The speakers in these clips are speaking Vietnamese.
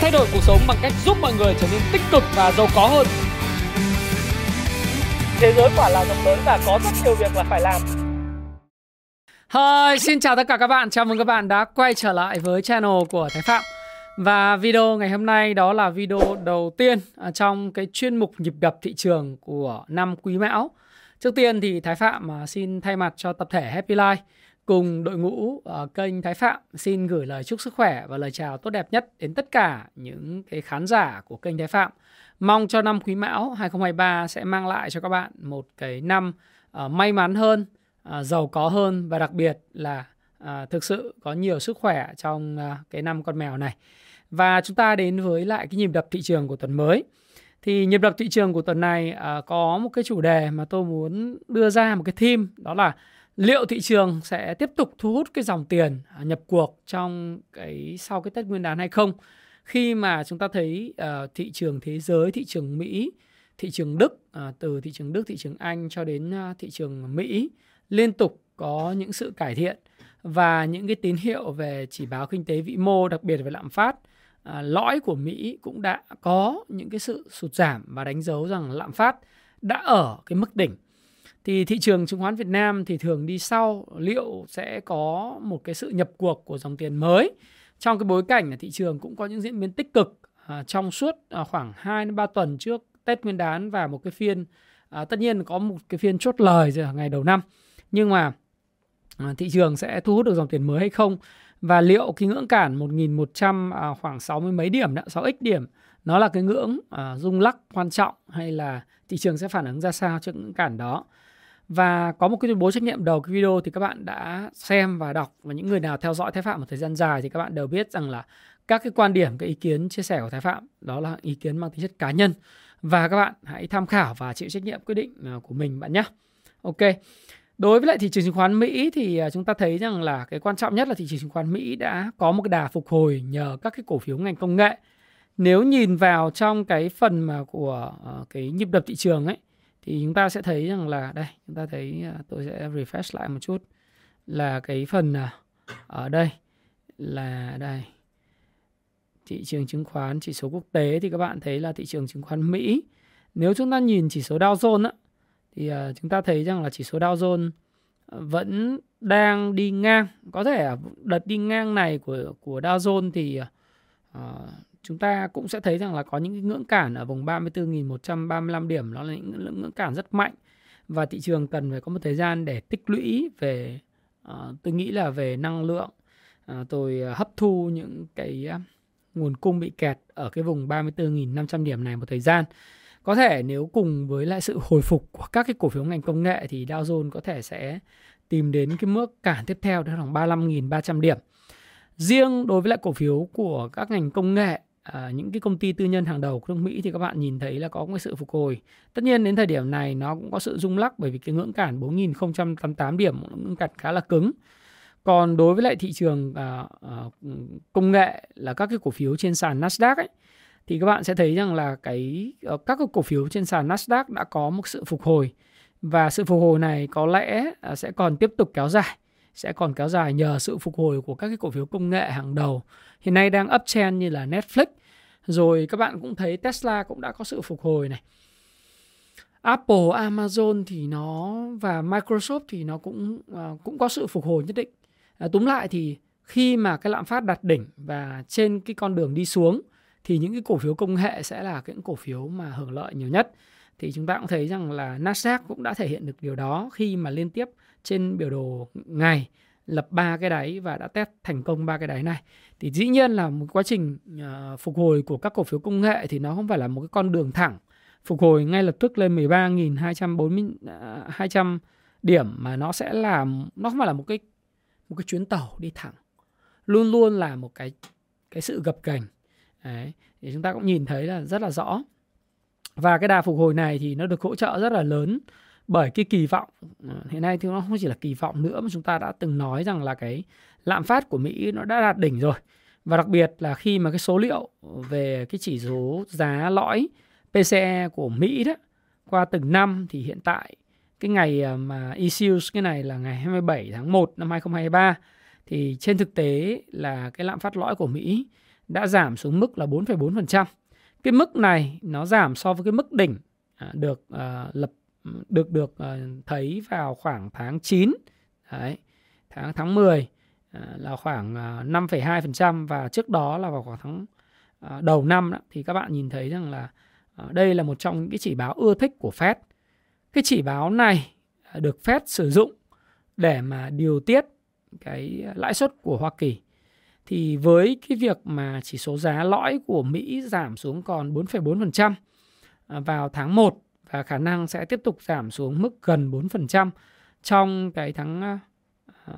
thay đổi cuộc sống bằng cách giúp mọi người trở nên tích cực và giàu có hơn. Thế giới quả là rộng lớn và có rất nhiều việc là phải làm. Hi, xin chào tất cả các bạn. Chào mừng các bạn đã quay trở lại với channel của Thái Phạm. Và video ngày hôm nay đó là video đầu tiên trong cái chuyên mục nhịp đập thị trường của năm Quý Mão. Trước tiên thì Thái Phạm à, xin thay mặt cho tập thể Happy Life cùng đội ngũ ở kênh Thái Phạm xin gửi lời chúc sức khỏe và lời chào tốt đẹp nhất đến tất cả những cái khán giả của kênh Thái Phạm. Mong cho năm Quý Mão 2023 sẽ mang lại cho các bạn một cái năm uh, may mắn hơn, uh, giàu có hơn và đặc biệt là uh, thực sự có nhiều sức khỏe trong uh, cái năm con mèo này. Và chúng ta đến với lại cái nhịp đập thị trường của tuần mới. Thì nhịp đập thị trường của tuần này uh, có một cái chủ đề mà tôi muốn đưa ra một cái theme đó là liệu thị trường sẽ tiếp tục thu hút cái dòng tiền à, nhập cuộc trong cái sau cái Tết Nguyên đán hay không? Khi mà chúng ta thấy uh, thị trường thế giới, thị trường Mỹ, thị trường Đức, uh, từ thị trường Đức, thị trường Anh cho đến uh, thị trường Mỹ liên tục có những sự cải thiện và những cái tín hiệu về chỉ báo kinh tế vĩ mô, đặc biệt về lạm phát, uh, lõi của Mỹ cũng đã có những cái sự sụt giảm và đánh dấu rằng lạm phát đã ở cái mức đỉnh thì thị trường chứng khoán Việt Nam thì thường đi sau liệu sẽ có một cái sự nhập cuộc của dòng tiền mới. Trong cái bối cảnh là thị trường cũng có những diễn biến tích cực à, trong suốt à, khoảng 2 đến 3 tuần trước Tết Nguyên đán và một cái phiên à, tất nhiên có một cái phiên chốt lời rồi ngày đầu năm. Nhưng mà à, thị trường sẽ thu hút được dòng tiền mới hay không? Và liệu cái ngưỡng cản 1.100 à, khoảng 60 mấy điểm đó, 6x điểm nó là cái ngưỡng à, rung lắc quan trọng hay là thị trường sẽ phản ứng ra sao trước ngưỡng cản đó? Và có một cái tuyên bố trách nhiệm đầu cái video thì các bạn đã xem và đọc và những người nào theo dõi Thái Phạm một thời gian dài thì các bạn đều biết rằng là các cái quan điểm, cái ý kiến chia sẻ của Thái Phạm đó là ý kiến mang tính chất cá nhân và các bạn hãy tham khảo và chịu trách nhiệm quyết định à, của mình bạn nhé. Ok. Đối với lại thị trường chứng khoán Mỹ thì à, chúng ta thấy rằng là cái quan trọng nhất là thị trường chứng khoán Mỹ đã có một cái đà phục hồi nhờ các cái cổ phiếu ngành công nghệ. Nếu nhìn vào trong cái phần mà của à, cái nhịp đập thị trường ấy thì chúng ta sẽ thấy rằng là đây chúng ta thấy à, tôi sẽ refresh lại một chút. Là cái phần à, ở đây là đây thị trường chứng khoán chỉ số quốc tế thì các bạn thấy là thị trường chứng khoán Mỹ. Nếu chúng ta nhìn chỉ số Dow Jones á, thì à, chúng ta thấy rằng là chỉ số Dow Jones vẫn đang đi ngang. Có thể đợt đi ngang này của của Dow Jones thì uh, chúng ta cũng sẽ thấy rằng là có những cái ngưỡng cản ở vùng 34.135 điểm nó là những ngưỡng cản rất mạnh. Và thị trường cần phải có một thời gian để tích lũy về uh, tôi nghĩ là về năng lượng. Uh, tôi ờ, hấp thu những cái uh, nguồn cung bị kẹt ở cái vùng 34.500 điểm này một thời gian. Có thể nếu cùng với lại sự hồi phục của các cái cổ phiếu ngành công nghệ thì Dow Jones có thể sẽ tìm đến cái mức cản tiếp theo đó là khoảng 35.300 điểm. Riêng đối với lại cổ phiếu của các ngành công nghệ à, những cái công ty tư nhân hàng đầu của nước Mỹ thì các bạn nhìn thấy là có một sự phục hồi. Tất nhiên đến thời điểm này nó cũng có sự rung lắc bởi vì cái ngưỡng cản 4.088 điểm ngưỡng cản khá là cứng. Còn đối với lại thị trường à, à, công nghệ là các cái cổ phiếu trên sàn Nasdaq ấy thì các bạn sẽ thấy rằng là cái ờ, các cái cổ phiếu trên sàn Nasdaq đã có một sự phục hồi và sự phục hồi này có lẽ à, sẽ còn tiếp tục kéo dài sẽ còn kéo dài nhờ sự phục hồi của các cái cổ phiếu công nghệ hàng đầu hiện nay đang uptrend như là Netflix rồi các bạn cũng thấy Tesla cũng đã có sự phục hồi này Apple, Amazon thì nó và Microsoft thì nó cũng uh, cũng có sự phục hồi nhất định. Uh, túm lại thì khi mà cái lạm phát đạt đỉnh và trên cái con đường đi xuống thì những cái cổ phiếu công nghệ sẽ là những cổ phiếu mà hưởng lợi nhiều nhất. Thì chúng ta cũng thấy rằng là Nasdaq cũng đã thể hiện được điều đó khi mà liên tiếp trên biểu đồ ngày lập ba cái đáy và đã test thành công ba cái đáy này. Thì dĩ nhiên là một quá trình uh, phục hồi của các cổ phiếu công nghệ thì nó không phải là một cái con đường thẳng. Phục hồi ngay lập tức lên 13.240 uh, 200 điểm mà nó sẽ là nó không phải là một cái một cái chuyến tàu đi thẳng. Luôn luôn là một cái cái sự gập ghềnh Đấy, thì chúng ta cũng nhìn thấy là rất là rõ. Và cái đà phục hồi này thì nó được hỗ trợ rất là lớn bởi cái kỳ vọng ờ, hiện nay thì nó không chỉ là kỳ vọng nữa mà chúng ta đã từng nói rằng là cái lạm phát của Mỹ nó đã đạt đỉnh rồi và đặc biệt là khi mà cái số liệu về cái chỉ số giá lõi PCE của Mỹ đó qua từng năm thì hiện tại cái ngày ờ, mà issues cái này là ngày 27 tháng 1 năm 2023 thì trên thực tế là cái lạm phát lõi của Mỹ đã giảm xuống mức là 4,4%. Cái mức này nó giảm so với cái mức đỉnh à, được ờ, lập được được ờ, thấy vào khoảng tháng 9 đấy, tháng tháng 10 ờ, là khoảng ờ, 5,2% và trước đó là vào khoảng tháng đầu năm đó, thì các bạn nhìn thấy rằng là đây là một trong những cái chỉ báo ưa thích của Fed. Cái chỉ báo này được Fed sử dụng để mà điều tiết cái lãi suất của Hoa Kỳ thì với cái việc mà chỉ số giá lõi của Mỹ giảm xuống còn 4,4% vào tháng 1 và khả năng sẽ tiếp tục giảm xuống mức gần 4% trong cái tháng uh,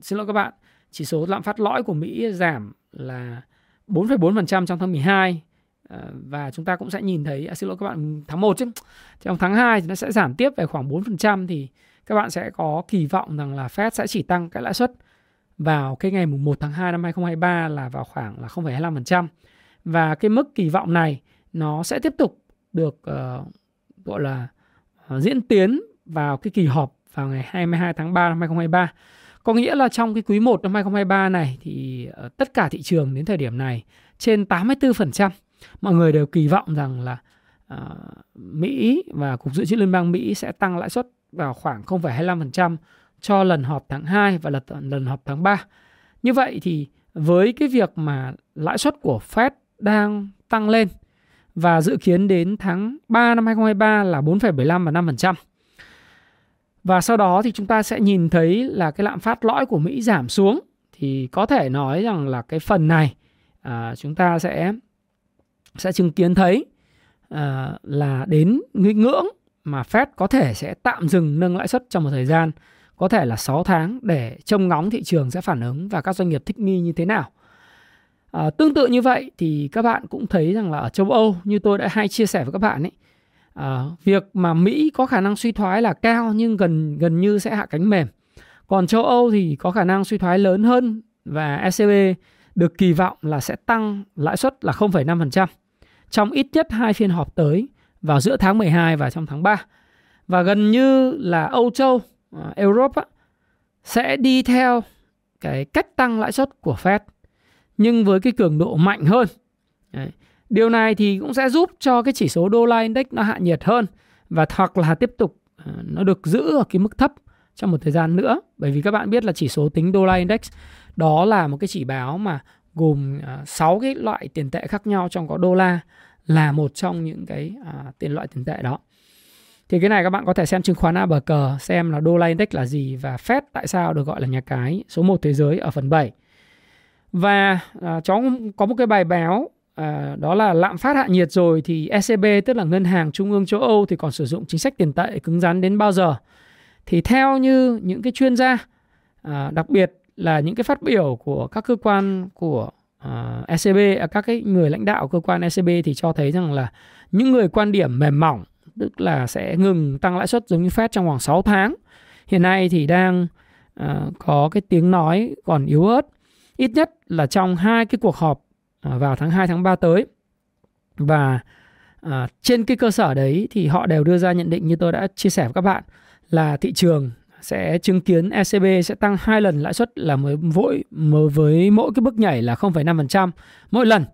xin lỗi các bạn, chỉ số lạm phát lõi của Mỹ giảm là 4,4% trong tháng 12 uh, ờ, và chúng ta cũng sẽ nhìn thấy à, xin lỗi các bạn tháng 1 chứ. Trong tháng 2 thì nó sẽ giảm tiếp về khoảng 4% thì các bạn sẽ có kỳ vọng rằng là Fed sẽ chỉ tăng cái lãi suất vào cái ngày mùng 1 tháng 2 năm 2023 là vào khoảng là 0,25%. Và cái mức kỳ vọng này nó sẽ tiếp tục được uh, gọi là ờ, diễn tiến vào cái kỳ họp vào ngày 22 tháng 3 năm 2023. Có nghĩa là trong cái quý 1 năm 2023 này thì ờ, tất cả thị trường đến thời điểm này trên 84% mọi người đều kỳ vọng rằng là ờ, Mỹ và Cục Dự trữ Liên bang Mỹ sẽ tăng lãi suất vào khoảng 0,25% cho lần họp tháng 2 và lần, lần họp tháng 3. Như vậy thì với cái việc mà lãi suất của Fed đang tăng lên và dự kiến đến tháng 3 năm 2023 là 4,75 và 5%. Và sau đó thì chúng ta sẽ nhìn thấy là cái lạm phát lõi của Mỹ giảm xuống thì có thể nói rằng là cái phần này à, chúng ta sẽ sẽ chứng kiến thấy à, là đến ngưỡng mà Fed có thể sẽ tạm dừng nâng lãi suất trong một thời gian có thể là 6 tháng để trông ngóng thị trường sẽ phản ứng và các doanh nghiệp thích nghi như thế nào. À, tương tự như vậy thì các bạn cũng thấy rằng là ở châu Âu như tôi đã hay chia sẻ với các bạn ấy, à, việc mà Mỹ có khả năng suy thoái là cao nhưng gần gần như sẽ hạ cánh mềm. Còn châu Âu thì có khả năng suy thoái lớn hơn và ECB được kỳ vọng là sẽ tăng lãi suất là 0,5% trong ít nhất hai phiên họp tới vào giữa tháng 12 và trong tháng 3. Và gần như là Âu Châu ờ, Europe sẽ đi theo cái cách tăng lãi suất của Fed nhưng với cái cường độ mạnh hơn. Đấy. Điều này thì cũng sẽ giúp cho cái chỉ số đô la index nó hạ nhiệt hơn và hoặc là tiếp tục ờ, nó được giữ ở cái mức thấp trong một thời gian nữa bởi vì các bạn biết là chỉ số tính đô la index đó là một cái chỉ báo mà gồm ờ, 6 cái loại tiền tệ khác nhau trong có đô la là một trong những cái à, tiền loại tiền tệ đó. Thì cái này các bạn có thể xem chứng khoán A bờ cờ, xem là đô la index là gì và Fed tại sao được gọi là nhà cái số 1 thế giới ở phần 7. Và à, cháu có một cái bài báo à, đó là lạm phát hạ nhiệt rồi thì ECB tức là ngân hàng trung ương châu Âu thì còn sử dụng chính sách tiền tệ cứng rắn đến bao giờ? Thì theo như những cái chuyên gia à, đặc biệt là những cái phát biểu của các cơ quan của à, ECB, à, các cái người lãnh đạo cơ quan ECB thì cho thấy rằng là những người quan điểm mềm mỏng tức là sẽ ngừng tăng lãi suất giống như Fed trong vòng 6 tháng. Hiện nay thì đang à, có cái tiếng nói còn yếu ớt, ít nhất là trong hai cái cuộc họp à, vào tháng 2 tháng 3 tới. Và à, trên cái cơ sở đấy thì họ đều đưa ra nhận định như tôi đã chia sẻ với các bạn là thị trường sẽ chứng kiến ECB sẽ tăng hai lần lãi suất là mới vội mới với mỗi cái bước nhảy là 0,5% mỗi lần.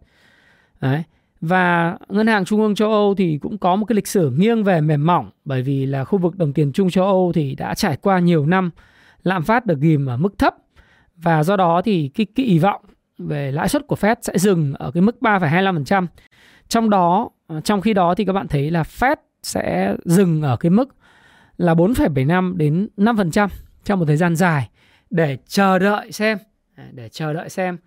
Đấy. Và ngân hàng trung ương châu Âu thì cũng có một cái lịch sử nghiêng về mềm mỏng bởi vì là khu vực đồng tiền chung châu Âu thì đã trải qua nhiều năm lạm phát được ghim ở mức thấp và do đó thì cái kỳ vọng về lãi suất của Fed sẽ dừng ở cái mức 3,25%. Trong đó à, trong khi đó thì các bạn thấy là Fed sẽ dừng ở cái mức là 4,75 đến 5% trong một thời gian dài để chờ đợi xem à, để chờ đợi xem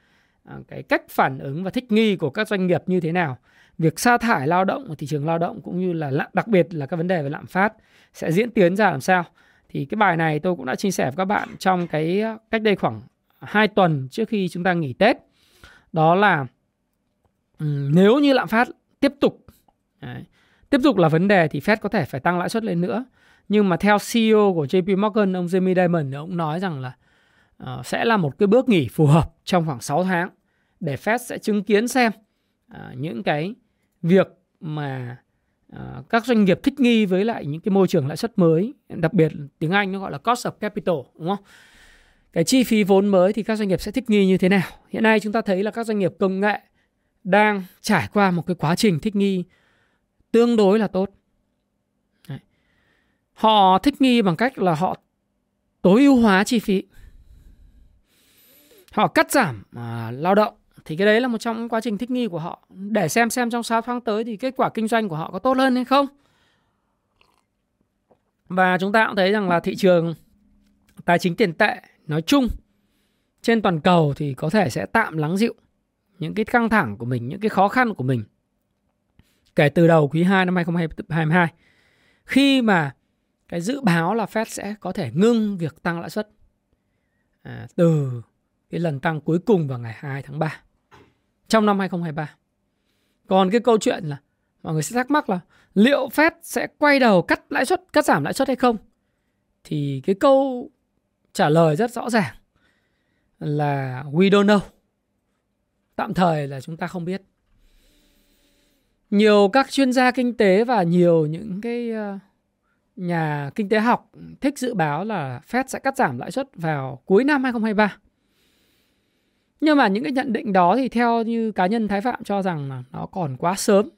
à, cái cách phản ứng và thích nghi của các doanh nghiệp như thế nào việc sa thải lao động ở thị trường lao động cũng như là đặc biệt là các vấn đề về lạm phát sẽ diễn tiến ra làm sao thì cái bài này tôi cũng đã chia sẻ với các bạn trong cái cách đây khoảng 2 tuần trước khi chúng ta nghỉ Tết đó là nếu như lạm phát tiếp tục đấy, tiếp tục là vấn đề thì Fed có thể phải tăng lãi suất lên nữa nhưng mà theo CEO của JP Morgan ông Jamie Dimon ông nói rằng là uh, sẽ là một cái bước nghỉ phù hợp trong khoảng 6 tháng để Fed sẽ chứng kiến xem uh, những cái việc mà uh, các doanh nghiệp thích nghi với lại những cái môi trường lãi suất mới, đặc biệt tiếng Anh nó gọi là cost of capital, đúng không? Cái chi phí vốn mới thì các doanh nghiệp sẽ thích nghi như thế nào? Hiện nay chúng ta thấy là các doanh nghiệp công nghệ đang trải qua một cái quá trình thích nghi tương đối là tốt. Đấy. Họ thích nghi bằng cách là họ tối ưu hóa chi phí. Họ cắt giảm à, lao động thì cái đấy là một trong quá trình thích nghi của họ để xem xem trong 6 tháng tới thì kết quả kinh doanh của họ có tốt hơn hay không. Và chúng ta cũng thấy rằng là thị trường tài chính tiền tệ nói chung trên toàn cầu thì có thể sẽ tạm lắng dịu những cái căng thẳng của mình, những cái khó khăn của mình kể từ đầu quý 2 năm 2022 khi mà cái dự báo là Fed sẽ có thể ngưng việc tăng lãi suất à, từ cái lần tăng cuối cùng vào ngày 2 tháng 3 trong năm 2023. Còn cái câu chuyện là mọi người sẽ thắc mắc là liệu Fed sẽ quay đầu cắt lãi suất, cắt giảm lãi suất hay không? Thì cái câu trả lời rất rõ ràng là we don't know. Tạm thời là chúng ta không biết. Nhiều các chuyên gia kinh tế và nhiều những cái ờ, nhà kinh tế học thích dự báo là Fed sẽ cắt giảm lãi suất vào cuối năm 2023. Nhưng mà những cái nhận định đó thì theo như cá nhân Thái Phạm cho rằng là nó còn quá sớm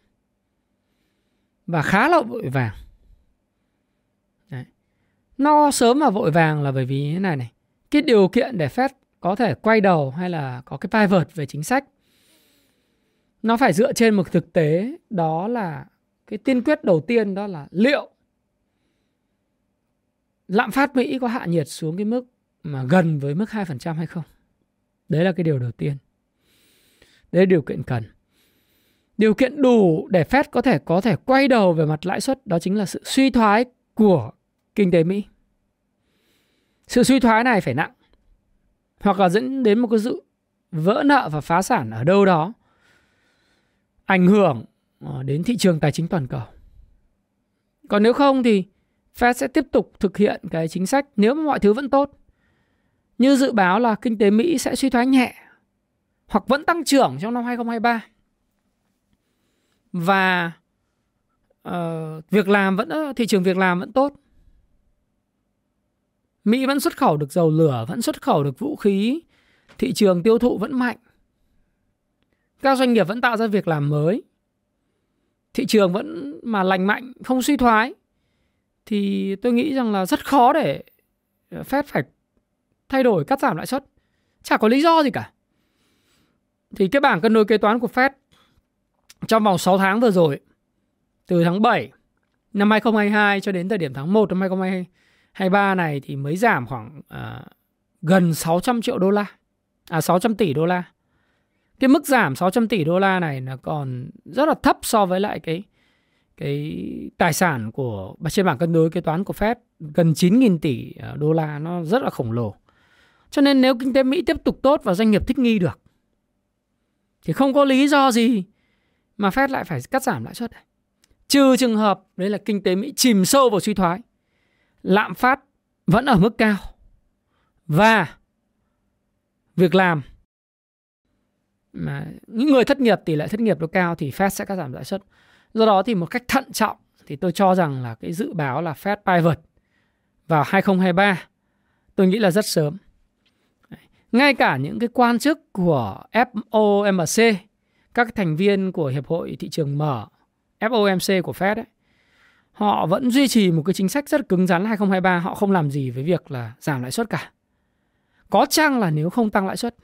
và khá là vội vàng. Nó sớm và vội vàng là bởi vì thế này này. Cái điều kiện để Fed có thể quay đầu hay là có cái pivot về chính sách, nó phải dựa trên một thực tế, đó là cái tiên quyết đầu tiên đó là liệu lạm phát Mỹ có hạ nhiệt xuống cái mức mà gần với mức 2% hay không. Đấy là cái điều đầu tiên. Đấy là điều kiện cần. Điều kiện đủ để Fed có thể có thể quay đầu về mặt lãi suất, đó chính là sự suy thoái của kinh tế Mỹ. Sự suy thoái này phải nặng hoặc là dẫn đến một cái sự vỡ nợ và phá sản ở đâu đó ảnh hưởng ờ, đến thị trường tài chính toàn cầu. Còn nếu không thì Fed sẽ tiếp tục thực hiện cái chính sách nếu mà mọi thứ vẫn tốt. Như dự báo là kinh tế Mỹ sẽ suy thoái nhẹ hoặc vẫn tăng trưởng trong năm 2023. Và uh, việc làm vẫn ờ, thị trường việc làm vẫn tốt. Mỹ vẫn xuất khẩu được dầu lửa, vẫn xuất khẩu được vũ khí, thị trường tiêu thụ vẫn mạnh. Các doanh nghiệp vẫn tạo ra việc làm mới. Thị trường vẫn mà lành mạnh, không suy thoái thì tôi nghĩ rằng là rất khó để ờ, phép phải thay đổi cắt giảm lãi suất. Chả có lý do gì cả. Thì cái bảng cân đối kế toán của Fed trong vòng 6 tháng vừa rồi từ tháng 7 năm 2022 cho đến thời điểm tháng 1 năm 2022. 23 này thì mới giảm khoảng à, gần 600 triệu đô la. À 600 tỷ đô la. Cái mức giảm 600 tỷ đô la này là còn rất là thấp so với lại cái cái tài sản của trên bảng cân đối kế toán của Fed gần 9.000 tỷ à, đô la nó rất là khổng lồ. Cho nên nếu kinh tế Mỹ tiếp tục tốt và doanh nghiệp thích nghi được thì không có lý do gì mà Fed lại phải cắt giảm lãi suất. Trừ trường hợp đấy là kinh tế Mỹ chìm sâu vào suy thoái, lạm phát vẫn ở mức cao và việc làm mà những người thất nghiệp tỷ lệ thất nghiệp nó cao thì Fed sẽ cắt giảm lãi suất. Do đó thì một cách thận trọng thì tôi cho rằng là cái dự báo là Fed pivot vào 2023 tôi nghĩ là rất sớm. Ngay cả những cái quan chức của FOMC, các thành viên của Hiệp hội Thị trường Mở, FOMC của Fed ấy, họ vẫn duy trì một cái chính sách rất cứng rắn 2023, họ không làm gì với việc là giảm lãi suất cả. Có chăng là nếu không tăng lãi suất.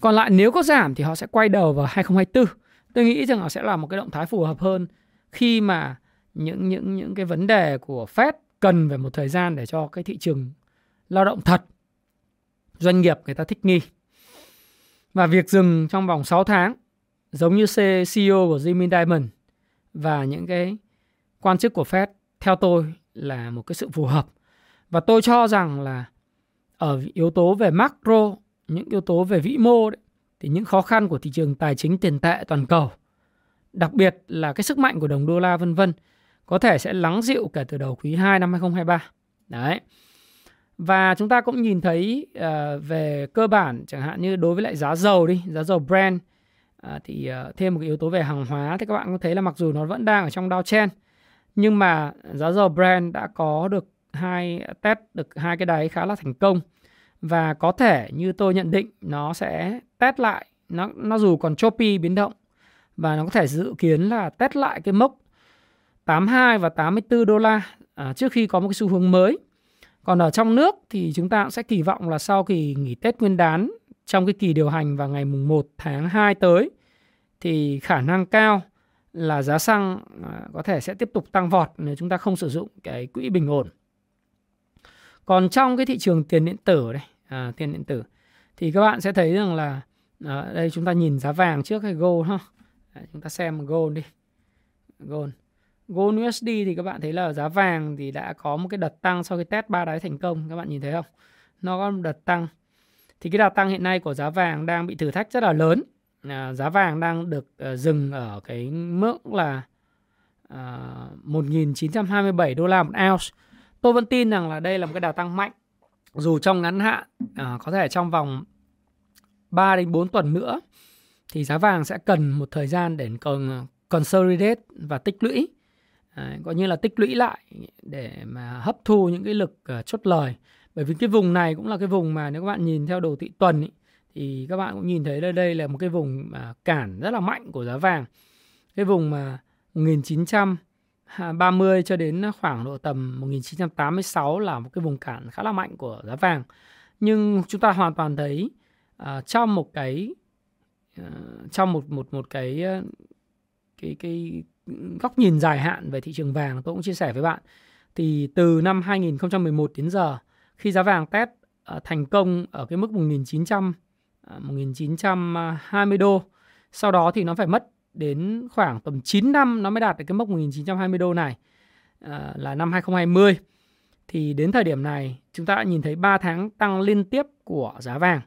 Còn lại nếu có giảm thì họ sẽ quay đầu vào 2024 tôi nghĩ rằng họ sẽ là một cái động thái phù hợp hơn khi mà những những những cái vấn đề của Fed cần phải một thời gian để cho cái thị trường lao động thật doanh nghiệp người ta thích nghi. Và việc dừng trong vòng 6 tháng giống như CEO của Jimmy Diamond và những cái quan chức của Fed theo tôi là một cái sự phù hợp. Và tôi cho rằng là ở yếu tố về macro, những yếu tố về vĩ mô đấy, thì những khó khăn của thị trường tài chính tiền tệ toàn cầu, đặc biệt là cái sức mạnh của đồng đô la vân vân có thể sẽ lắng dịu kể từ đầu quý 2 năm 2023. Đấy. Và chúng ta cũng nhìn thấy uh, về cơ bản chẳng hạn như đối với lại giá dầu đi, giá dầu Brent uh, thì uh, thêm một cái yếu tố về hàng hóa thì các bạn có thấy là mặc dù nó vẫn đang ở trong downtrend nhưng mà giá dầu Brent đã có được hai test được hai cái đáy khá là thành công và có thể như tôi nhận định nó sẽ test lại nó nó dù còn choppy biến động và nó có thể dự kiến là test lại cái mốc 82 và 84 đô la à, trước khi có một cái xu hướng mới. Còn ở trong nước thì chúng ta cũng sẽ kỳ vọng là sau kỳ nghỉ Tết Nguyên đán trong cái kỳ điều hành vào ngày mùng 1 tháng 2 tới thì khả năng cao là giá xăng à, có thể sẽ tiếp tục tăng vọt nếu chúng ta không sử dụng cái quỹ bình ổn. Còn trong cái thị trường tiền điện tử đây, à, tiền điện tử thì các bạn sẽ thấy rằng là à, đây chúng ta nhìn giá vàng trước hay gold ha. À, chúng ta xem gold đi. Gold. Gold USD thì các bạn thấy là giá vàng thì đã có một cái đợt tăng sau khi test ba đáy thành công, các bạn nhìn thấy không? Nó có một đợt tăng. Thì cái đợt tăng hiện nay của giá vàng đang bị thử thách rất là lớn à, giá vàng đang được à, dừng ở cái mức là ờ, à, 1.927 đô la một ounce. Tôi vẫn tin rằng là đây là một cái đà tăng mạnh. Dù trong ngắn hạn, à, có thể trong vòng 3 đến 4 tuần nữa thì giá vàng sẽ cần một thời gian để cần consolidate và tích lũy. À, gọi như là tích lũy lại để mà hấp thu những cái lực uh, chốt lời. Bởi vì cái vùng này cũng là cái vùng mà nếu các bạn nhìn theo đồ thị tuần ý, thì các bạn cũng nhìn thấy đây đây là một cái vùng mà cản rất là mạnh của giá vàng. Cái vùng mà 1930 cho đến khoảng độ tầm 1986 là một cái vùng cản khá là mạnh của giá vàng. Nhưng chúng ta hoàn toàn thấy uh, trong một cái uh, trong một một một cái uh, cái cái góc nhìn dài hạn về thị trường vàng tôi cũng chia sẻ với bạn thì từ năm 2011 đến giờ khi giá vàng test uh, thành công ở cái mức 1900 À, 1920 đô. Sau đó thì nó phải mất đến khoảng tầm 9 năm nó mới đạt được cái mốc 1920 đô này à, là năm 2020. Thì đến thời điểm này chúng ta đã nhìn thấy 3 tháng tăng liên tiếp của giá vàng.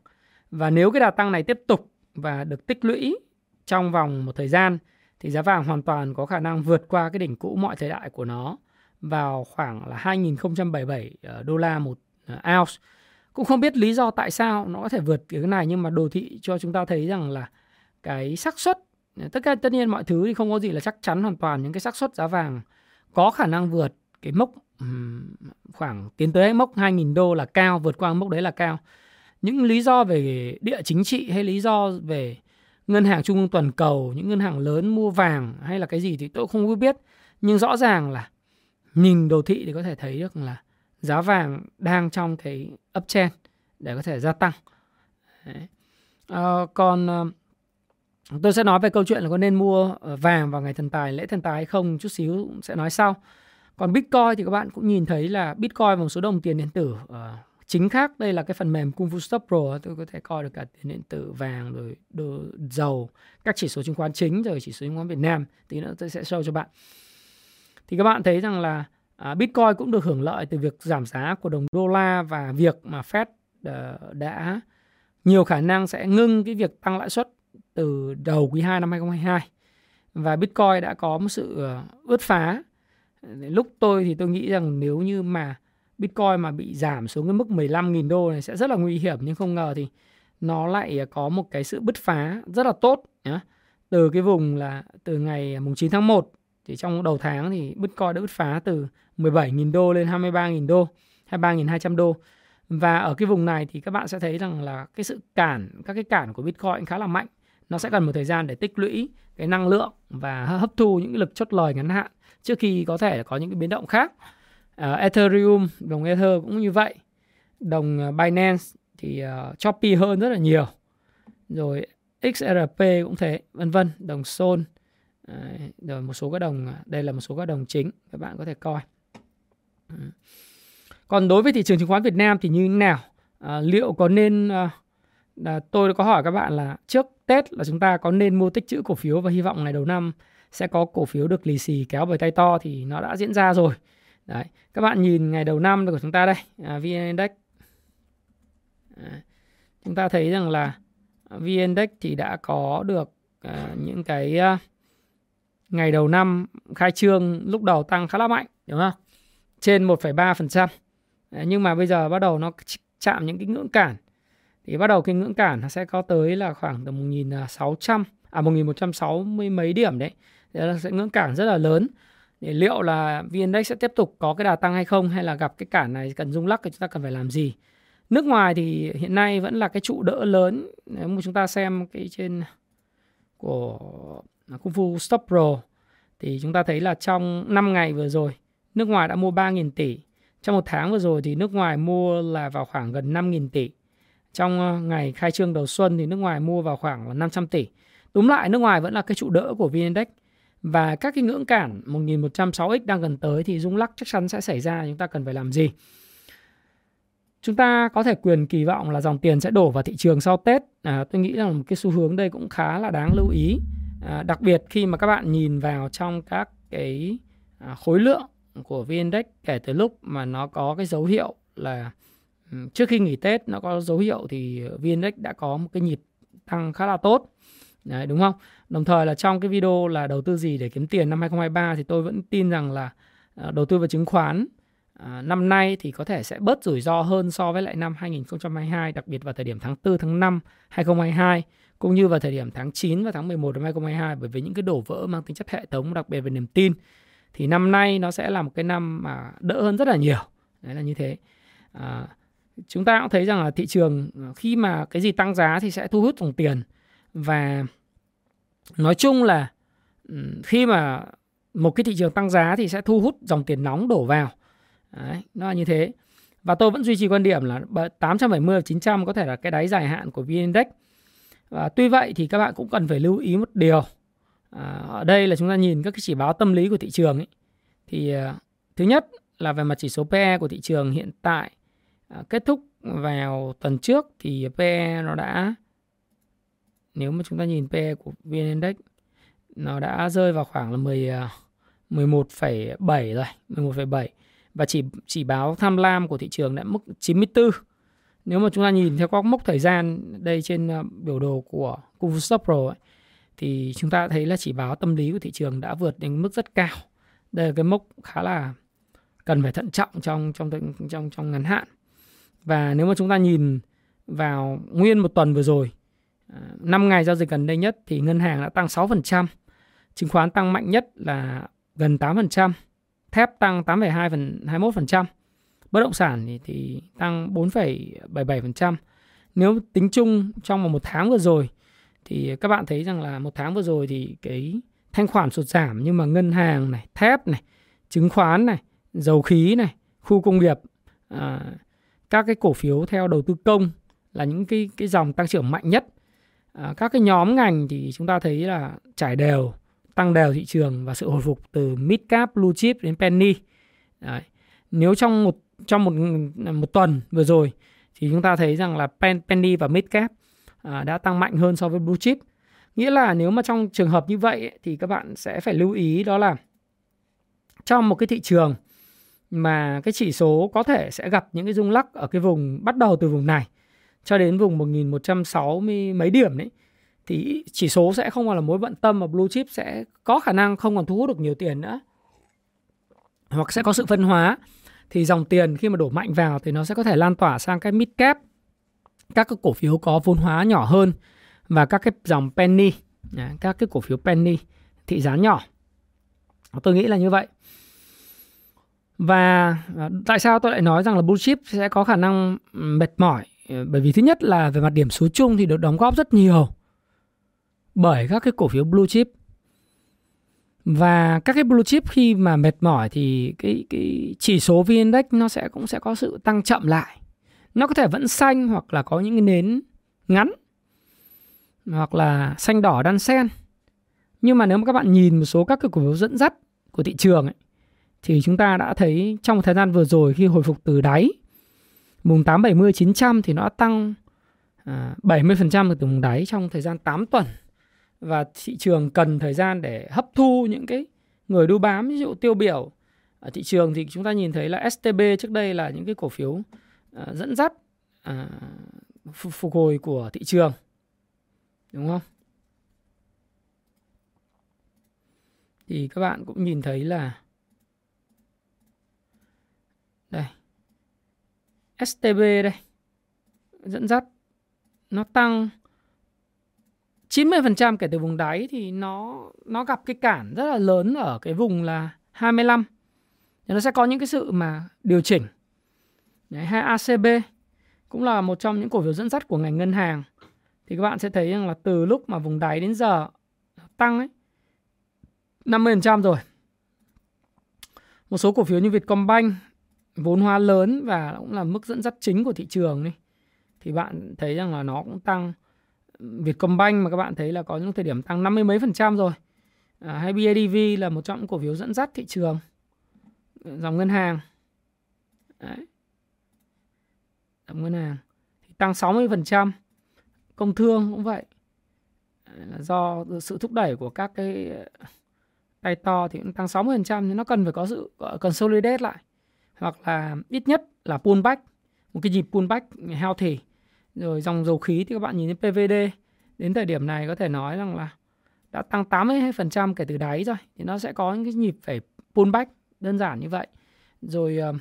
Và nếu cái đà tăng này tiếp tục và được tích lũy trong vòng một thời gian thì giá vàng hoàn toàn có khả năng vượt qua cái đỉnh cũ mọi thời đại của nó vào khoảng là 2077 à, đô la một à, ounce cũng không biết lý do tại sao nó có thể vượt cái này, nhưng mà đồ thị cho chúng ta thấy rằng là cái xác suất, tất cả, tất nhiên mọi thứ thì không có gì là chắc chắn hoàn toàn những cái xác suất giá vàng có khả năng vượt cái mốc khoảng tiến tới mốc 2.000 đô là cao, vượt qua mốc đấy là cao. Những lý do về địa chính trị hay lý do về ngân hàng trung ương toàn cầu, những ngân hàng lớn mua vàng hay là cái gì thì tôi không biết. Nhưng rõ ràng là nhìn đồ thị thì có thể thấy được là giá vàng đang trong cái uptrend để có thể gia tăng. Đấy. À, còn ờ, tôi sẽ nói về câu chuyện là có nên mua ờ, vàng vào ngày thần tài, lễ thần tài hay không chút xíu sẽ nói sau. Còn Bitcoin thì các bạn cũng nhìn thấy là Bitcoin và một số đồng tiền điện tử uh, chính khác. Đây là cái phần mềm Kung Fu Stop Pro. Tôi có thể coi được cả tiền điện tử, vàng, rồi đồ, dầu, các chỉ số chứng khoán chính, rồi chỉ số chứng khoán Việt Nam. Tí nữa tôi sẽ show cho bạn. Thì các bạn thấy rằng là À, Bitcoin cũng được hưởng lợi từ việc giảm giá của đồng đô la và việc mà Fed uh, đã nhiều khả năng sẽ ngưng cái việc tăng lãi suất từ đầu quý 2 năm 2022 và Bitcoin đã có một sự bứt ướt phá. Lúc tôi thì tôi nghĩ rằng nếu như mà Bitcoin mà bị giảm xuống cái mức 15.000 đô này sẽ rất là nguy hiểm nhưng không ngờ thì nó lại có một cái sự bứt phá rất là tốt nhé. Từ cái vùng là từ ngày mùng 9 tháng 1 thì trong đầu tháng thì Bitcoin đã bứt phá từ 17.000 đô lên 23.000 đô, 23.200 đô. Và ở cái vùng này thì các bạn sẽ thấy rằng là cái sự cản, các cái cản của Bitcoin khá là mạnh. Nó sẽ cần một thời gian để tích lũy cái năng lượng và hấp thu những cái lực chốt lời ngắn hạn trước khi có thể có những cái biến động khác. Uh, Ethereum, đồng Ether cũng như vậy. Đồng ờ, Binance thì uh, choppy hơn rất là nhiều. Rồi XRP cũng thế, vân vân, đồng Sol Đấy, rồi một số các đồng à, đây là một số các đồng chính các bạn có thể coi. Còn đối với thị trường chứng khoán Việt Nam thì như thế nào? À, liệu có nên à, à, tôi có hỏi các bạn là trước Tết là chúng ta có nên mua tích trữ cổ phiếu và hy vọng ngày đầu năm sẽ có cổ phiếu được lì xì kéo bởi tay to thì nó đã diễn ra rồi. Đấy các bạn nhìn ngày đầu năm của chúng ta đây à, VN Index. À, chúng ta thấy rằng là VN Index thì đã có được à, những cái à, ngày đầu năm khai trương lúc đầu tăng khá là mạnh đúng không? Trên 1,3% nhưng mà bây giờ bắt đầu nó chạm những cái ngưỡng cản. Thì bắt đầu cái ngưỡng cản nó sẽ có tới là khoảng từ 1.600 à 1.160 mấy điểm đấy. Đấy là sẽ ngưỡng cản rất là lớn. Để liệu là VN Index sẽ tiếp tục có cái đà tăng hay không hay là gặp cái cản này cần rung lắc thì chúng ta cần phải làm gì? Nước ngoài thì hiện nay vẫn là cái trụ đỡ lớn. Nếu mà chúng ta xem cái trên của Kung Fu Stop Pro thì chúng ta thấy là trong 5 ngày vừa rồi nước ngoài đã mua 3.000 tỷ. Trong một tháng vừa rồi thì nước ngoài mua là vào khoảng gần 5.000 tỷ. Trong ờ, ngày khai trương đầu xuân thì nước ngoài mua vào khoảng là 500 tỷ. Đúng lại nước ngoài vẫn là cái trụ đỡ của VN Index và các cái ngưỡng cản 1106x đang gần tới thì rung lắc chắc chắn sẽ xảy ra chúng ta cần phải làm gì chúng ta có thể quyền kỳ vọng là dòng tiền sẽ đổ vào thị trường sau Tết à, tôi nghĩ là một cái xu hướng đây cũng khá là đáng lưu ý à, đặc biệt khi mà các bạn nhìn vào trong các cái à, khối lượng của VN-Index kể từ lúc mà nó có cái dấu hiệu là ừ, trước khi nghỉ Tết nó có dấu hiệu thì VN-Index đã có một cái nhịp tăng khá là tốt Đấy, đúng không? Đồng thời là trong cái video là đầu tư gì để kiếm tiền năm 2023 thì tôi vẫn tin rằng là à, đầu tư vào chứng khoán à, năm nay thì có thể sẽ bớt rủi ro hơn so với lại năm 2022, đặc biệt vào thời điểm tháng 4, tháng 5 2022 cũng như vào thời điểm tháng 9 và tháng 11 năm 2022 bởi vì những cái đổ vỡ mang tính chất hệ thống đặc biệt về niềm tin thì năm nay nó sẽ là một cái năm mà đỡ hơn rất là nhiều. Đấy là như thế. À, chúng ta cũng thấy rằng là thị trường à, khi mà cái gì tăng giá thì sẽ thu hút dòng tiền và nói chung là khi mà một cái thị trường tăng giá thì sẽ thu hút dòng tiền nóng đổ vào Đấy, nó là như thế và tôi vẫn duy trì quan điểm là 870 900 có thể là cái đáy dài hạn của VN Index và tuy vậy thì các bạn cũng cần phải lưu ý một điều. À, ở đây là chúng ta nhìn các cái chỉ báo tâm lý của thị trường ấy. Thì à, thứ nhất là về mặt chỉ số PE của thị trường hiện tại à, kết thúc vào tuần trước thì PE nó đã nếu mà chúng ta nhìn PE của VN Index nó đã rơi vào khoảng là 10 11,7 à, rồi, 11,7 và chỉ chỉ báo tham lam của thị trường đã mức 94. Nếu mà chúng ta nhìn theo các mốc thời gian đây trên ờ, biểu đồ của Kung Fu Stop Pro ấy, thì chúng ta thấy là chỉ báo tâm lý của thị trường đã vượt đến mức rất cao. Đây là cái mốc khá là cần phải thận trọng trong trong trong trong ngắn hạn. Và nếu mà chúng ta nhìn vào nguyên một tuần vừa rồi ờ, 5 ngày giao dịch gần đây nhất thì ngân hàng đã tăng 6%, chứng khoán tăng mạnh nhất là gần 8%, thép tăng 8,2 bất động sản thì, thì tăng 4,77%. Nếu tính chung trong một tháng vừa rồi thì các bạn thấy rằng là một tháng vừa rồi thì cái thanh khoản sụt giảm nhưng mà ngân hàng này, thép này, chứng khoán này, dầu khí này, khu công nghiệp, à, các cái cổ phiếu theo đầu tư công là những cái cái dòng tăng trưởng mạnh nhất à, các cái nhóm ngành thì chúng ta thấy là trải đều tăng đều thị trường và sự hồi phục từ mid cap blue chip đến penny Đấy. nếu trong một trong một một tuần vừa rồi thì chúng ta thấy rằng là penny và midcap à, đã tăng mạnh hơn so với blue chip. Nghĩa là nếu mà trong trường hợp như vậy thì các bạn sẽ phải lưu ý đó là trong một cái thị trường mà cái chỉ số có thể sẽ gặp những cái rung lắc ở cái vùng bắt đầu từ vùng này cho đến vùng 1160 mấy điểm đấy thì chỉ số sẽ không còn là mối bận tâm và blue chip sẽ có khả năng không còn thu hút được nhiều tiền nữa hoặc sẽ có sự phân hóa thì dòng tiền khi mà đổ mạnh vào thì nó sẽ có thể lan tỏa sang cái mid cap. Các cái cổ phiếu có vốn hóa nhỏ hơn và các cái dòng penny à, các cái cổ phiếu penny, thị giá nhỏ. Tôi nghĩ là như vậy. Và à, tại sao tôi lại nói rằng là blue chip sẽ có khả năng mệt mỏi? Ừ, bởi vì thứ nhất là về mặt điểm số chung thì được đóng góp rất nhiều bởi các cái cổ phiếu blue chip và các cái blue chip khi mà mệt mỏi thì cái cái chỉ số VN Index nó sẽ cũng sẽ có sự tăng chậm lại. Nó có thể vẫn xanh hoặc là có những cái nến ngắn hoặc là xanh đỏ đan sen. Nhưng mà nếu mà các bạn nhìn một số các cái cổ phiếu dẫn dắt của thị trường ấy, thì chúng ta đã thấy trong thời gian vừa rồi khi hồi phục từ đáy Mùng 8 70 900 thì nó tăng à, 70% từ vùng đáy trong thời gian 8 tuần. Và thị trường cần thời gian để hấp thu những cái người đu bám, ví dụ tiêu biểu ở thị trường thì chúng ta nhìn thấy là STB trước đây là những cái cổ phiếu ờ, dẫn dắt ờ, phục hồi của thị trường. Đúng không? Thì các bạn cũng nhìn thấy là đây STB đây, dẫn dắt, nó tăng 90% kể từ vùng đáy thì nó nó gặp cái cản rất là lớn ở cái vùng là 25. Thì nó sẽ có những cái sự mà điều chỉnh. Đấy, hay ACB cũng là một trong những cổ phiếu dẫn dắt của ngành ngân hàng. Thì các bạn sẽ thấy rằng là từ lúc mà vùng đáy đến giờ tăng ấy 50% rồi. Một số cổ phiếu như Vietcombank vốn hóa lớn và cũng là mức dẫn dắt chính của thị trường đi thì bạn thấy rằng là nó cũng tăng Vietcombank mà các bạn thấy là có những thời điểm tăng 50 mấy phần trăm rồi. À, hay BIDV là một trong những cổ phiếu dẫn dắt thị trường ờ, dòng ngân hàng. Đấy. Dòng ngân hàng thì tăng 60%. Công thương cũng vậy. Là do sự thúc đẩy của các cái ờ, tay to thì cũng tăng 60% nhưng nó cần phải có sự consolidate lại hoặc là ít nhất là pullback một cái nhịp pullback healthy rồi dòng dầu khí thì các bạn nhìn thấy PVD đến thời điểm này có thể nói rằng là đã tăng 82% kể từ đáy rồi thì nó sẽ có những cái nhịp phải pullback đơn giản như vậy. Rồi ờ,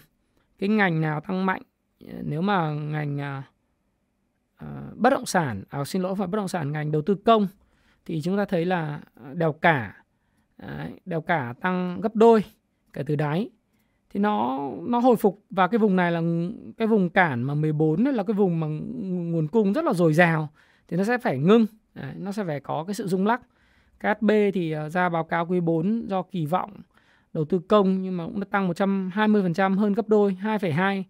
cái ngành nào tăng mạnh ờ, nếu mà ngành uh, bất động sản à, xin lỗi phải bất động sản ngành đầu tư công thì chúng ta thấy là đèo cả đèo cả tăng gấp đôi kể từ đáy thì nó nó hồi phục và cái vùng này là cái vùng cản mà 14 là cái vùng mà nguồn cung rất là dồi dào. Thì nó sẽ phải ngưng. Đấy, nó sẽ phải có cái sự rung lắc. KSB thì ờ, ra báo cáo quý 4 do kỳ vọng đầu tư công nhưng mà cũng đã tăng 120% hơn gấp đôi 2,2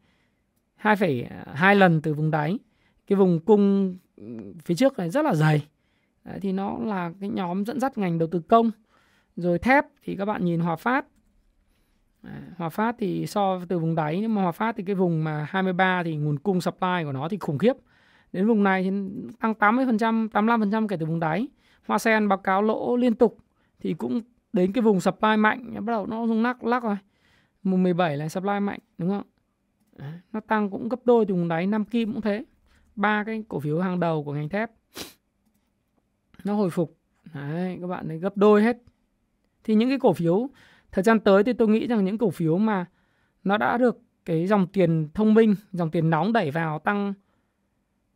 2,2 lần từ vùng đáy. Cái vùng cung phía trước này rất là dày. Đấy, thì nó là cái nhóm dẫn dắt ngành đầu tư công. Rồi thép thì các bạn nhìn Hòa Phát. À. Hòa Phát thì so từ vùng đáy nhưng mà Hòa Phát thì cái vùng mà 23 thì nguồn cung supply của nó thì khủng khiếp. Đến vùng này thì tăng 80%, 85% kể từ vùng đáy. Hoa Sen báo cáo lỗ liên tục thì cũng đến cái vùng supply mạnh bắt đầu nó rung lắc lắc rồi. Mùng 17 là supply mạnh đúng không? Nó tăng cũng gấp đôi từ vùng đáy, Nam Kim cũng thế. Ba cái cổ phiếu hàng đầu của ngành thép nó hồi phục. Đấy, các bạn thấy gấp đôi hết. Thì những cái cổ phiếu thời gian tới thì tôi nghĩ rằng những cổ phiếu mà nó đã được cái dòng tiền thông minh, dòng tiền nóng đẩy vào tăng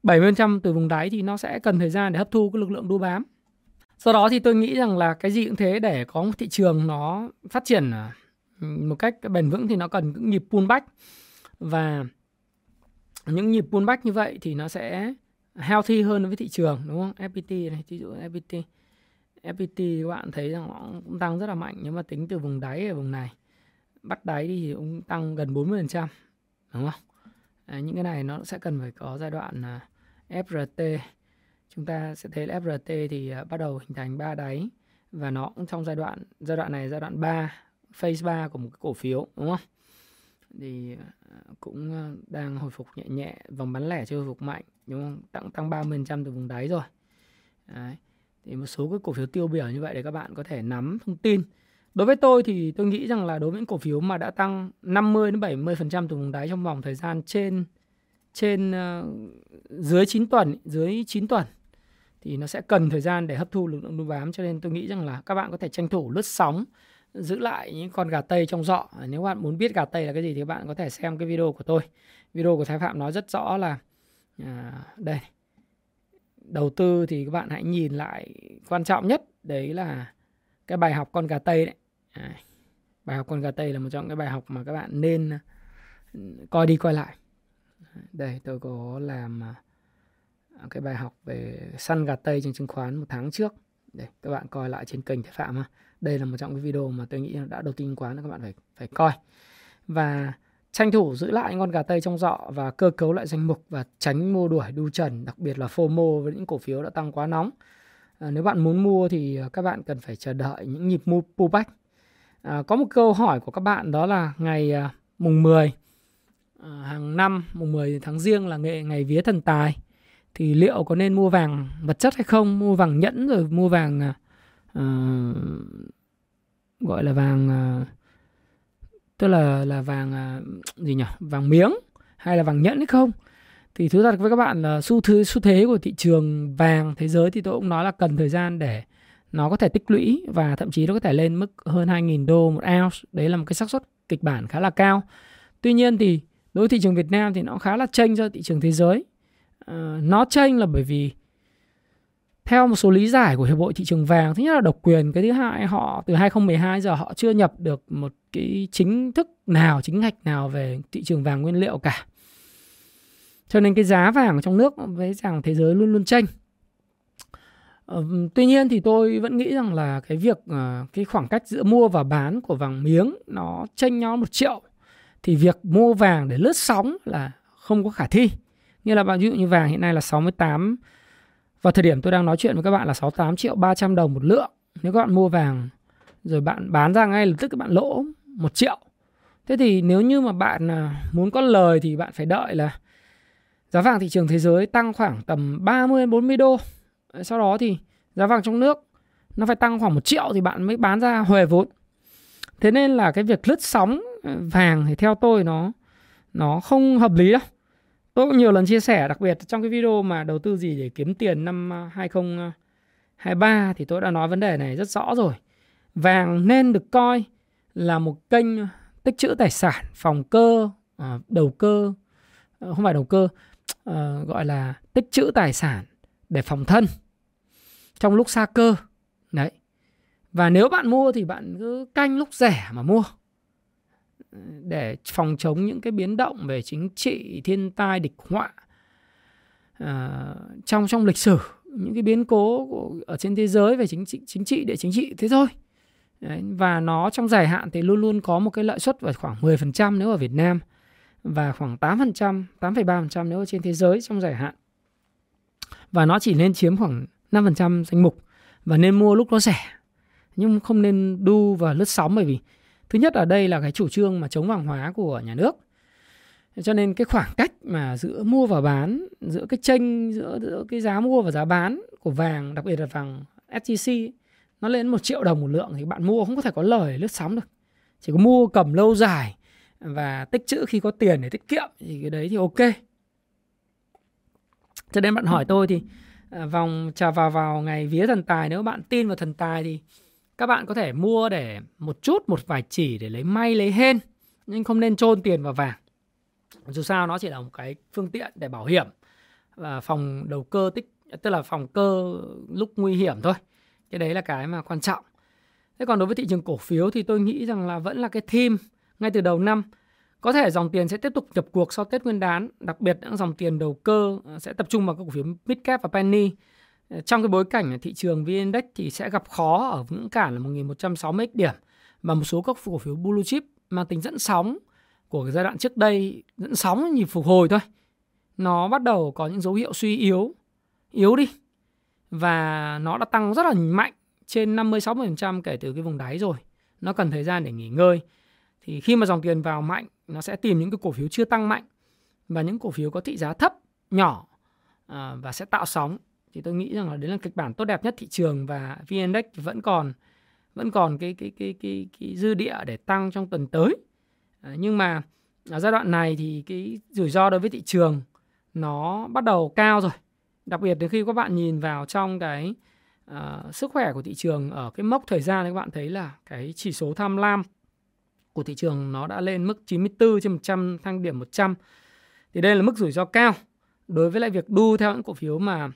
70% từ vùng đáy thì nó sẽ cần thời gian để hấp thu cái lực lượng đu bám. Do đó thì tôi nghĩ rằng là cái gì cũng thế để có một thị trường nó phát triển à, một cách bền vững thì nó cần những nhịp pullback và những nhịp pullback như vậy thì nó sẽ healthy hơn với thị trường đúng không? FPT này, ví dụ FPT FPT các bạn thấy rằng nó cũng tăng rất là mạnh nếu mà tính từ vùng đáy ở vùng này bắt đáy đi thì cũng tăng gần 40% đúng không? À, những cái này nó sẽ cần phải có giai đoạn à, uh, FRT chúng ta sẽ thấy là FRT thì uh, bắt đầu hình thành ba đáy và nó cũng trong giai đoạn giai đoạn này giai đoạn 3 phase 3 của một cái cổ phiếu đúng không? Thì uh, cũng đang hồi phục nhẹ nhẹ vòng bán lẻ chưa hồi phục mạnh đúng không? Tăng tăng 30% từ vùng đáy rồi. Đấy thì một số cái cổ phiếu tiêu biểu như vậy để các bạn có thể nắm thông tin. Đối với tôi thì tôi nghĩ rằng là đối với những cổ phiếu mà đã tăng 50 đến 70% từ vùng đáy trong vòng thời gian trên trên uh, dưới 9 tuần, dưới 9 tuần thì nó sẽ cần thời gian để hấp thu lực lượng đu bám cho nên tôi nghĩ rằng là các bạn có thể tranh thủ lướt sóng giữ lại những con gà tây trong giọ. Nếu bạn muốn biết gà tây là cái gì thì các bạn có thể xem cái video của tôi. Video của Thái Phạm nói rất rõ là à, đây đầu tư thì các bạn hãy nhìn lại quan trọng nhất đấy là cái bài học con gà tây đấy à, bài học con gà tây là một trong cái bài học mà các bạn nên ừ, coi đi coi lại đây tôi có làm à, cái bài học về săn gà tây trên chứng khoán một tháng trước để các bạn coi lại trên kênh Thái Phạm ha. Đây là một trong cái video mà tôi nghĩ đã đầu tư chứng khoán các bạn phải phải coi. Và tranh thủ giữ lại những con gà tây trong giọ và cơ cấu lại danh mục và tránh mua đuổi đu trần đặc biệt là FOMO với những cổ phiếu đã tăng quá nóng. À, nếu bạn muốn mua thì à, các bạn cần phải chờ đợi những nhịp mua pullback. À, có một câu hỏi của các bạn đó là ngày à, mùng 10 à, hàng năm mùng 10 tháng riêng là ngày ngày vía thần tài. Thì liệu có nên mua vàng vật chất hay không? Mua vàng nhẫn rồi mua vàng à, à gọi là vàng à, tức là là vàng à, gì nhỉ? Vàng miếng hay là vàng nhẫn hay không? Thì thú thật với các bạn là xu thế xu thế của thị trường vàng thế giới thì tôi cũng nói là cần thời gian để nó có thể tích lũy và thậm chí nó có thể lên mức hơn 2.000 đô một ounce. Đấy là một cái xác suất kịch bản khá là cao. Tuy nhiên thì đối với thị trường Việt Nam thì nó khá là chênh cho thị trường thế giới. Uh, nó chênh là bởi vì theo một số lý giải của hiệp hội thị trường vàng thứ nhất là độc quyền cái thứ hai họ từ 2012 giờ họ chưa nhập được một cái chính thức nào chính ngạch nào về thị trường vàng nguyên liệu cả cho nên cái giá vàng ở trong nước với vàng thế giới luôn luôn tranh Ờ, tuy nhiên thì tôi vẫn nghĩ rằng là cái việc ờ, cái khoảng cách giữa mua và bán của vàng miếng nó chênh nhau một triệu thì việc mua vàng để lướt sóng là không có khả thi. Như là ví dụ như vàng hiện nay là 68 và thời điểm tôi đang nói chuyện với các bạn là 68 triệu 300 đồng một lượng. Nếu các bạn mua vàng, rồi bạn bán ra ngay lập tức các bạn lỗ một triệu. Thế thì nếu như mà bạn à, muốn có lời thì bạn phải đợi là giá vàng thị trường thế giới tăng khoảng tầm 30 40 đô. Sau đó thì giá vàng trong nước nó phải tăng khoảng một triệu thì bạn mới bán ra huề vốn. Thế nên là cái việc lướt sóng à, vàng thì theo tôi nó nó không hợp lý đâu. Tôi cũng nhiều lần chia sẻ đặc biệt trong cái video mà đầu tư gì để kiếm tiền năm à, 2023 à, thì tôi đã nói vấn đề này rất rõ rồi. Vàng nên được coi là một kênh tích trữ tài sản, phòng cơ, à, đầu cơ, ờ, không phải đầu cơ, ờ, gọi là tích trữ tài sản để phòng thân trong lúc xa cơ. Đấy. Và nếu bạn mua thì bạn cứ canh lúc rẻ mà mua để phòng chống những cái biến động về chính trị, thiên tai, địch họa à, trong trong lịch sử những cái biến cố của, ở trên thế giới về chính trị, chính trị địa chính trị thế thôi. Đấy, và nó trong dài hạn thì luôn luôn có một cái lợi suất vào khoảng 10% nếu ở Việt Nam và khoảng 8%, 8,3% nếu ở trên thế giới trong dài hạn. Và nó chỉ nên chiếm khoảng 5% danh mục và nên mua lúc nó rẻ. Nhưng không nên đu và lướt sóng bởi vì thứ nhất ở đây là cái chủ trương mà chống vàng hóa của nhà nước. Cho nên cái khoảng cách mà giữa mua và bán, giữa cái tranh giữa giữa cái giá mua và giá bán của vàng, đặc biệt là vàng SJC nó lên một triệu đồng một lượng thì bạn mua không có thể có lời lướt sóng được chỉ có mua cầm lâu dài và tích trữ khi có tiền để tiết kiệm thì cái đấy thì ok cho nên bạn hỏi tôi thì à, vòng trà vào vào ngày vía thần tài nếu bạn tin vào thần tài thì các bạn có thể mua để một chút một vài chỉ để lấy may lấy hên nhưng không nên chôn tiền vào vàng. Dù sao nó chỉ là một cái phương tiện để bảo hiểm và phòng đầu cơ tích tức là phòng cơ lúc nguy hiểm thôi. Cái đấy là cái mà quan trọng. Thế còn đối với thị trường cổ phiếu thì tôi nghĩ rằng là vẫn là cái theme ngay từ đầu năm. Có thể dòng tiền sẽ tiếp tục nhập cuộc sau Tết Nguyên đán, đặc biệt những dòng tiền đầu cơ sẽ tập trung vào các cổ phiếu midcap và penny. Trong cái bối cảnh thị trường VN Index thì sẽ gặp khó ở ngưỡng cản là 1160 điểm và một số các cổ phiếu blue chip mang tính dẫn sóng của cái giai đoạn trước đây dẫn sóng nhịp phục hồi thôi. Nó bắt đầu có những dấu hiệu suy yếu, yếu đi và nó đã tăng rất là mạnh trên 50 60% kể từ cái vùng đáy rồi. Nó cần thời gian để nghỉ ngơi. Thì khi mà dòng tiền vào mạnh, nó sẽ tìm những cái cổ phiếu chưa tăng mạnh và những cổ phiếu có thị giá thấp, nhỏ à, và sẽ tạo sóng. Thì tôi nghĩ rằng là đấy là kịch bản tốt đẹp nhất thị trường và VN Index vẫn còn vẫn còn cái cái cái cái cái dư địa để tăng trong tuần tới. À, nhưng mà ở giai đoạn này thì cái rủi ro đối với thị trường nó bắt đầu cao rồi đặc biệt đến khi các bạn nhìn vào trong cái uh, sức khỏe của thị trường ở cái mốc thời gian thì các bạn thấy là cái chỉ số tham lam của thị trường nó đã lên mức 94 trên 100 thang điểm 100 thì đây là mức rủi ro cao đối với lại việc đu theo những cổ phiếu mà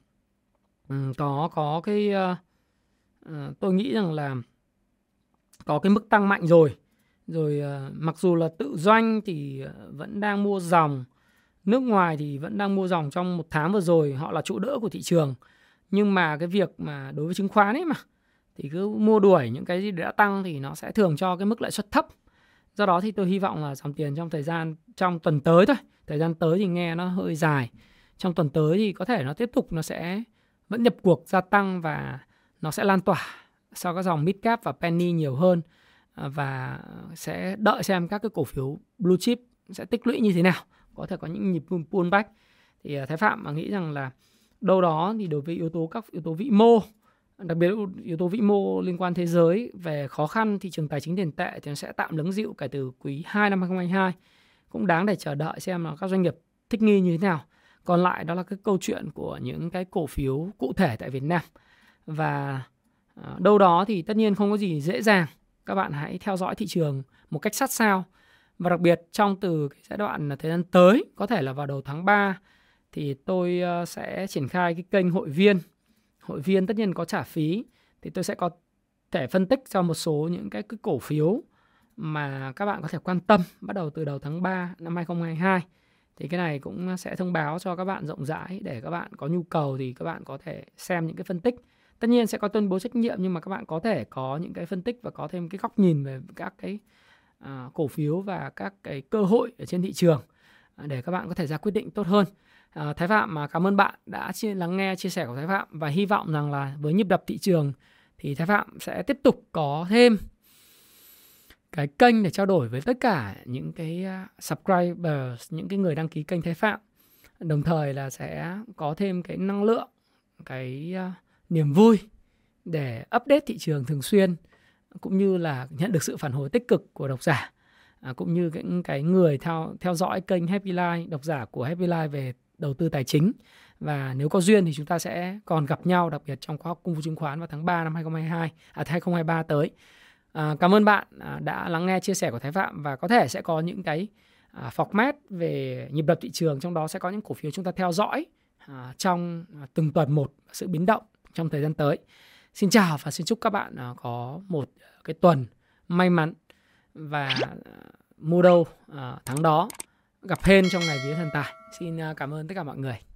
Ừ, có có cái uh, uh, tôi nghĩ rằng là có cái mức tăng mạnh rồi. Rồi uh, mặc dù là tự doanh thì vẫn đang mua dòng nước ngoài thì vẫn đang mua dòng trong một tháng vừa rồi họ là trụ đỡ của thị trường. Nhưng mà cái việc mà đối với chứng khoán ấy mà thì cứ mua đuổi những cái gì đã tăng thì nó sẽ thường cho cái mức lãi suất thấp. Do đó thì tôi hy vọng là dòng tiền trong thời gian trong tuần tới thôi. Thời gian tới thì nghe nó hơi dài. Trong tuần tới thì có thể nó tiếp tục nó sẽ vẫn nhập cuộc, gia tăng và nó sẽ lan tỏa sau các dòng mid cap và penny nhiều hơn à, và sẽ đợi xem các cái cổ phiếu blue chip sẽ tích lũy như thế nào. Có thể có những nhịp pullback thì à, Thái Phạm nghĩ rằng là đâu đó thì đối với yếu tố các yếu tố vĩ mô, đặc biệt yếu tố vĩ mô liên quan thế giới về khó khăn, thị trường tài chính tiền tệ thì nó sẽ tạm lắng dịu kể từ quý 2 năm 2022 cũng đáng để chờ đợi xem là các doanh nghiệp thích nghi như thế nào còn lại đó là cái câu chuyện của những cái cổ phiếu cụ thể tại Việt Nam và ờ, đâu đó thì tất nhiên không có gì dễ dàng các bạn hãy theo dõi thị trường một cách sát sao và đặc biệt trong từ cái giai đoạn thời gian tới, có thể là vào đầu tháng 3 thì tôi ờ, sẽ triển khai cái kênh hội viên. Hội viên tất nhiên có trả phí thì tôi sẽ có thể phân tích cho một số những cái, cái cổ phiếu mà các bạn có thể quan tâm bắt đầu từ đầu tháng 3 năm 2022. Thì cái này cũng sẽ thông báo cho các bạn rộng rãi để các bạn có nhu cầu thì các bạn có thể xem những cái phân tích. Tất nhiên sẽ có tuyên bố trách nhiệm nhưng mà các bạn có thể có những cái phân tích và có thêm cái góc nhìn về các cái à, cổ phiếu và các cái cơ hội ở trên thị trường à, để các bạn có thể ra quyết định tốt hơn. À, Thái Phạm mà cảm ơn bạn đã chia, lắng nghe chia sẻ của Thái Phạm và hy vọng rằng là với nhịp đập thị trường thì Thái Phạm sẽ tiếp tục có thêm cái kênh để trao đổi với tất cả những cái à, subscribers, những cái người đăng ký kênh Thái Phạm. Đồng thời là sẽ có thêm cái năng lượng, cái à, niềm vui để update thị trường thường xuyên cũng như là nhận được sự phản hồi tích cực của độc giả à, cũng như những cái người theo theo dõi kênh Happy Life, độc giả của Happy Life về đầu tư tài chính và nếu có duyên thì chúng ta sẽ còn gặp nhau đặc biệt trong khóa học công vụ chứng khoán vào tháng 3 năm 2022 à 2023 tới. À, cảm ơn bạn à, đã lắng nghe chia sẻ của Thái Phạm và có thể sẽ có những cái à, format về nhịp đập thị trường trong đó sẽ có những cổ phiếu chúng ta theo dõi à, trong à, từng tuần một sự biến động trong thời gian tới. Xin chào và xin chúc các bạn à, có một cái tuần may mắn và à, mua đâu à, tháng đó gặp hên trong ngày vía thần tài. Xin à, cảm ơn tất cả mọi người.